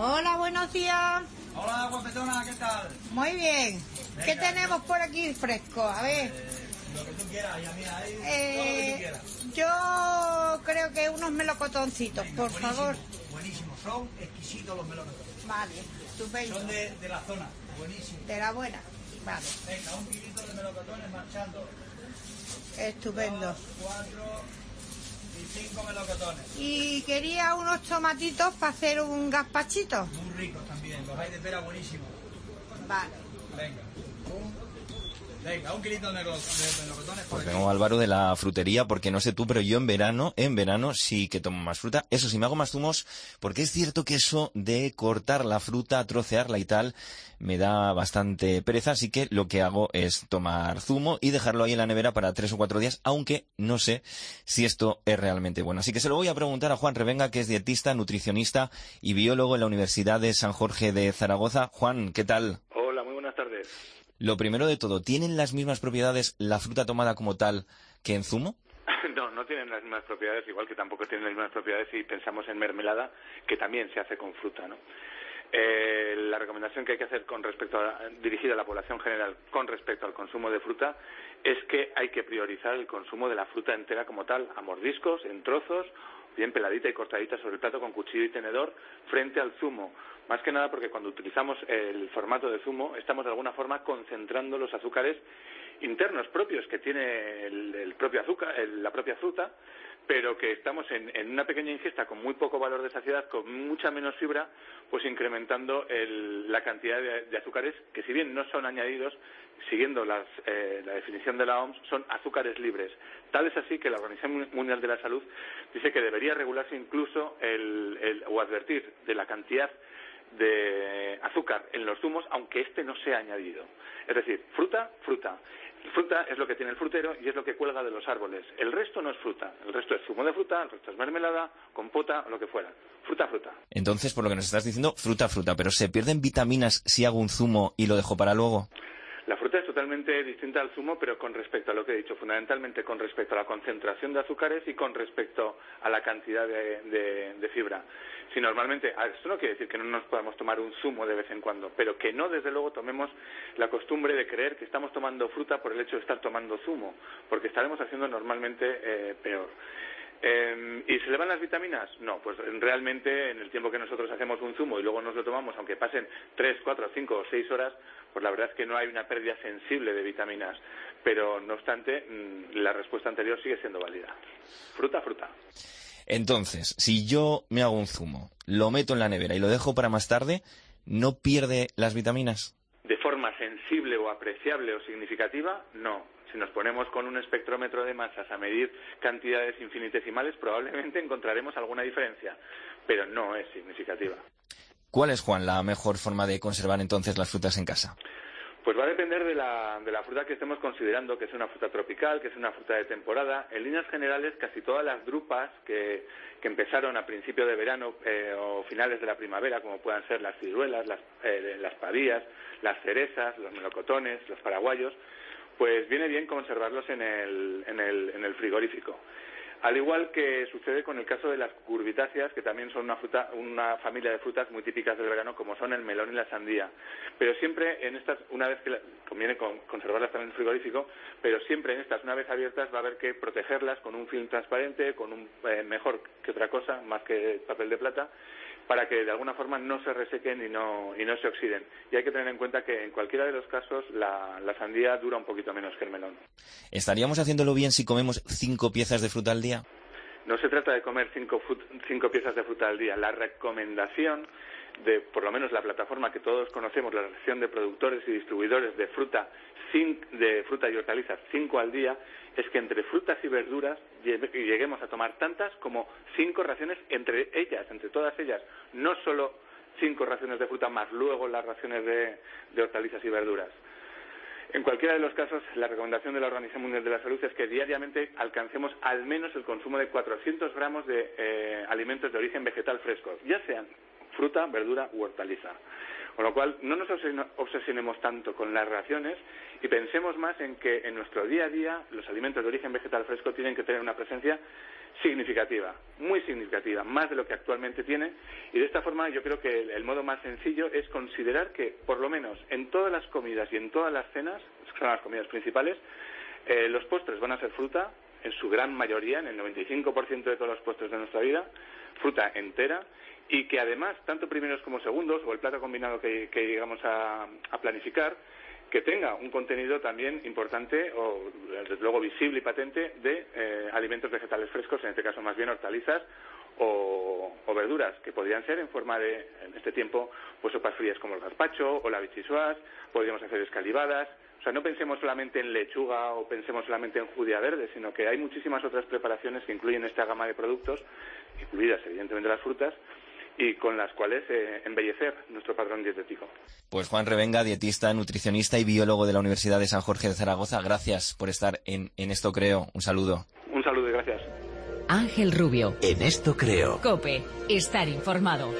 Hola, buenos días. Hola, guapetona, ¿qué tal? Muy bien. ¿Qué tenemos por aquí fresco? A ver. Lo que tú quieras, ya mira, ahí, todo lo que Eh, tú quieras. yo creo que unos melocotoncitos, Venga, por buenísimo, favor. Buenísimo, son exquisitos los melocotones. Vale, estupendo. Son de, de la zona, buenísimo. De la buena. Vale, Venga, un kilito de melocotones marchando. estupendo. Dos, cuatro y cinco melocotones. Y quería unos tomatitos para hacer un gazpachito. Muy ricos también, los hay de pera buenísimos. Vale. Venga, un, venga, un kilito de, melocotones Pues vengo Álvaro de la frutería, porque no sé tú, pero yo en verano, en verano sí que tomo más fruta. Eso sí, me hago más zumos, porque es cierto que eso de cortar la fruta, trocearla y tal, me da bastante pereza, así que lo que hago es tomar zumo y dejarlo ahí en la nevera para tres o cuatro días, aunque no sé si esto es realmente bueno. Así que se lo voy a preguntar a Juan Revenga, que es dietista, nutricionista y biólogo en la Universidad de San Jorge de Zaragoza. Juan, ¿qué tal? Hola, muy buenas tardes. Lo primero de todo, ¿tienen las mismas propiedades la fruta tomada como tal que en zumo? No, no tienen las mismas propiedades, igual que tampoco tienen las mismas propiedades si pensamos en mermelada, que también se hace con fruta, ¿no? Eh, la recomendación que hay que hacer con respecto a, dirigida a la población general con respecto al consumo de fruta es que hay que priorizar el consumo de la fruta entera como tal, a mordiscos, en trozos, bien peladita y cortadita sobre el plato con cuchillo y tenedor, frente al zumo. Más que nada porque cuando utilizamos el formato de zumo estamos de alguna forma concentrando los azúcares internos propios que tiene el, el propio azúcar, el- la propia fruta, pero que estamos en, en una pequeña ingesta con muy poco valor de saciedad, con mucha menos fibra, pues incrementando el- la cantidad de, azúcares que si bien no son añadidos, siguiendo las, eh, la definición de la OMS, son azúcares libres. Tal es así que la Organización Mundial de la Salud dice que debería regularse incluso el- el- o advertir de la cantidad de azúcar en los zumos, aunque este no sea añadido. Es decir, fruta, fruta. Fruta es lo que tiene el frutero y es lo que cuelga de los árboles. El resto no es fruta. El resto es zumo de fruta, el resto es mermelada, compota o lo que fuera. Fruta, fruta. Entonces, por lo que nos estás diciendo, fruta, fruta, pero ¿se pierden vitaminas si hago un zumo y lo dejo para luego? Totalmente distinta al zumo, pero con respecto a lo que he dicho, fundamentalmente con respecto a la concentración de azúcares y con respecto a la cantidad de, fibra. Si normalmente, a ver, esto no quiere decir que no nos podamos tomar un zumo de vez en cuando, pero que no, desde luego, tomemos la costumbre de creer que estamos tomando fruta por el hecho de estar tomando zumo, porque estaremos haciendo normalmente eh, peor. Eh, ¿Y se le van las vitaminas? No, pues realmente en el tiempo que nosotros hacemos un zumo y luego nos lo tomamos, aunque pasen 3, 4, 5 o 6 horas, pues la verdad es que no hay una pérdida sensible de vitaminas. Pero no obstante, mm, la respuesta anterior sigue siendo válida. Fruta, fruta. Entonces, si yo me hago un zumo, lo meto en la nevera y lo dejo para más tarde, ¿no pierde las vitaminas? Forma sensible o apreciable o significativa, no. Si nos ponemos con un espectrómetro de masas a medir cantidades infinitesimales, probablemente encontraremos alguna diferencia, pero no es significativa. ¿Cuál es, Juan, la mejor forma de conservar entonces las frutas en casa? Pues va a depender de la, de la fruta que estemos considerando, que es una fruta tropical, que es una fruta de temporada. En líneas generales, casi todas las drupas que, que empezaron a principio de verano eh, o finales de la primavera, como puedan ser las ciruelas, las, eh, las las cerezas, los melocotones, los paraguayos, pues viene bien conservarlos en el, en el, en el frigorífico. Al igual que sucede con el caso de las curvitáceas, que también son una, fruta, una familia de frutas muy típicas del verano, como son el melón y la sandía. Pero siempre en estas, una vez que la- conviene con- conservarlas también en frigorífico, pero siempre en estas, una vez abiertas, va a haber que protegerlas con un film transparente, con un eh, mejor que otra cosa, más que papel de plata, para que de alguna forma no se resequen y no, y no se oxiden. Y hay que tener en cuenta que en cualquiera de los casos la, la sandía dura un poquito menos que el melón. ¿Estaríamos haciéndolo bien si comemos cinco piezas de fruta al día? No se trata de comer cinco, cinco piezas de fruta al día. La recomendación de, por lo menos la plataforma que todos conocemos, la Asociación de Productores y Distribuidores de Fruta, de fruta y hortalizas, cinco al día, es que entre frutas y verduras lle- lleguemos a tomar tantas como cinco raciones entre ellas, entre todas ellas, no solo cinco raciones de fruta más luego las raciones de hortalizas y verduras. En cualquiera de los casos, la recomendación de la Organización Mundial de la Salud es que diariamente alcancemos al menos el consumo de 400 gramos de eh, alimentos de origen vegetal frescos, ya sean fruta, verdura u hortaliza. Con lo cual, no nos obsesionemos tanto con las raciones y pensemos más en que en nuestro día a día los alimentos de origen vegetal fresco tienen que tener una presencia significativa, muy significativa, más de lo que actualmente tiene. Y de esta forma yo creo que el, modo más sencillo es considerar que, por lo menos en todas las comidas y en todas las cenas, que son las comidas principales, eh, los postres van a ser fruta, en su gran mayoría, en el 95% de todos los postres de nuestra vida, fruta entera, y que además, tanto primeros como segundos, o el plato combinado que, llegamos a planificar, que tenga un contenido también importante o desde luego visible y patente de eh, alimentos vegetales frescos, en este caso más bien hortalizas o, verduras, que podrían ser en forma de, en este tiempo, pues sopas frías como el gazpacho o la bichisuas, podríamos hacer escalivadas. O sea, no pensemos solamente en lechuga o pensemos solamente en judía verde, sino que hay muchísimas otras preparaciones que incluyen esta gama de productos, incluidas evidentemente las frutas, y con las cuales eh, embellecer nuestro patrón dietético. Pues Juan Revenga, dietista, nutricionista y biólogo de la Universidad de San Jorge de Zaragoza, gracias por estar en, en Esto Creo. Un saludo. Un saludo y gracias. Ángel Rubio. En Esto Creo. Cope, estar informado.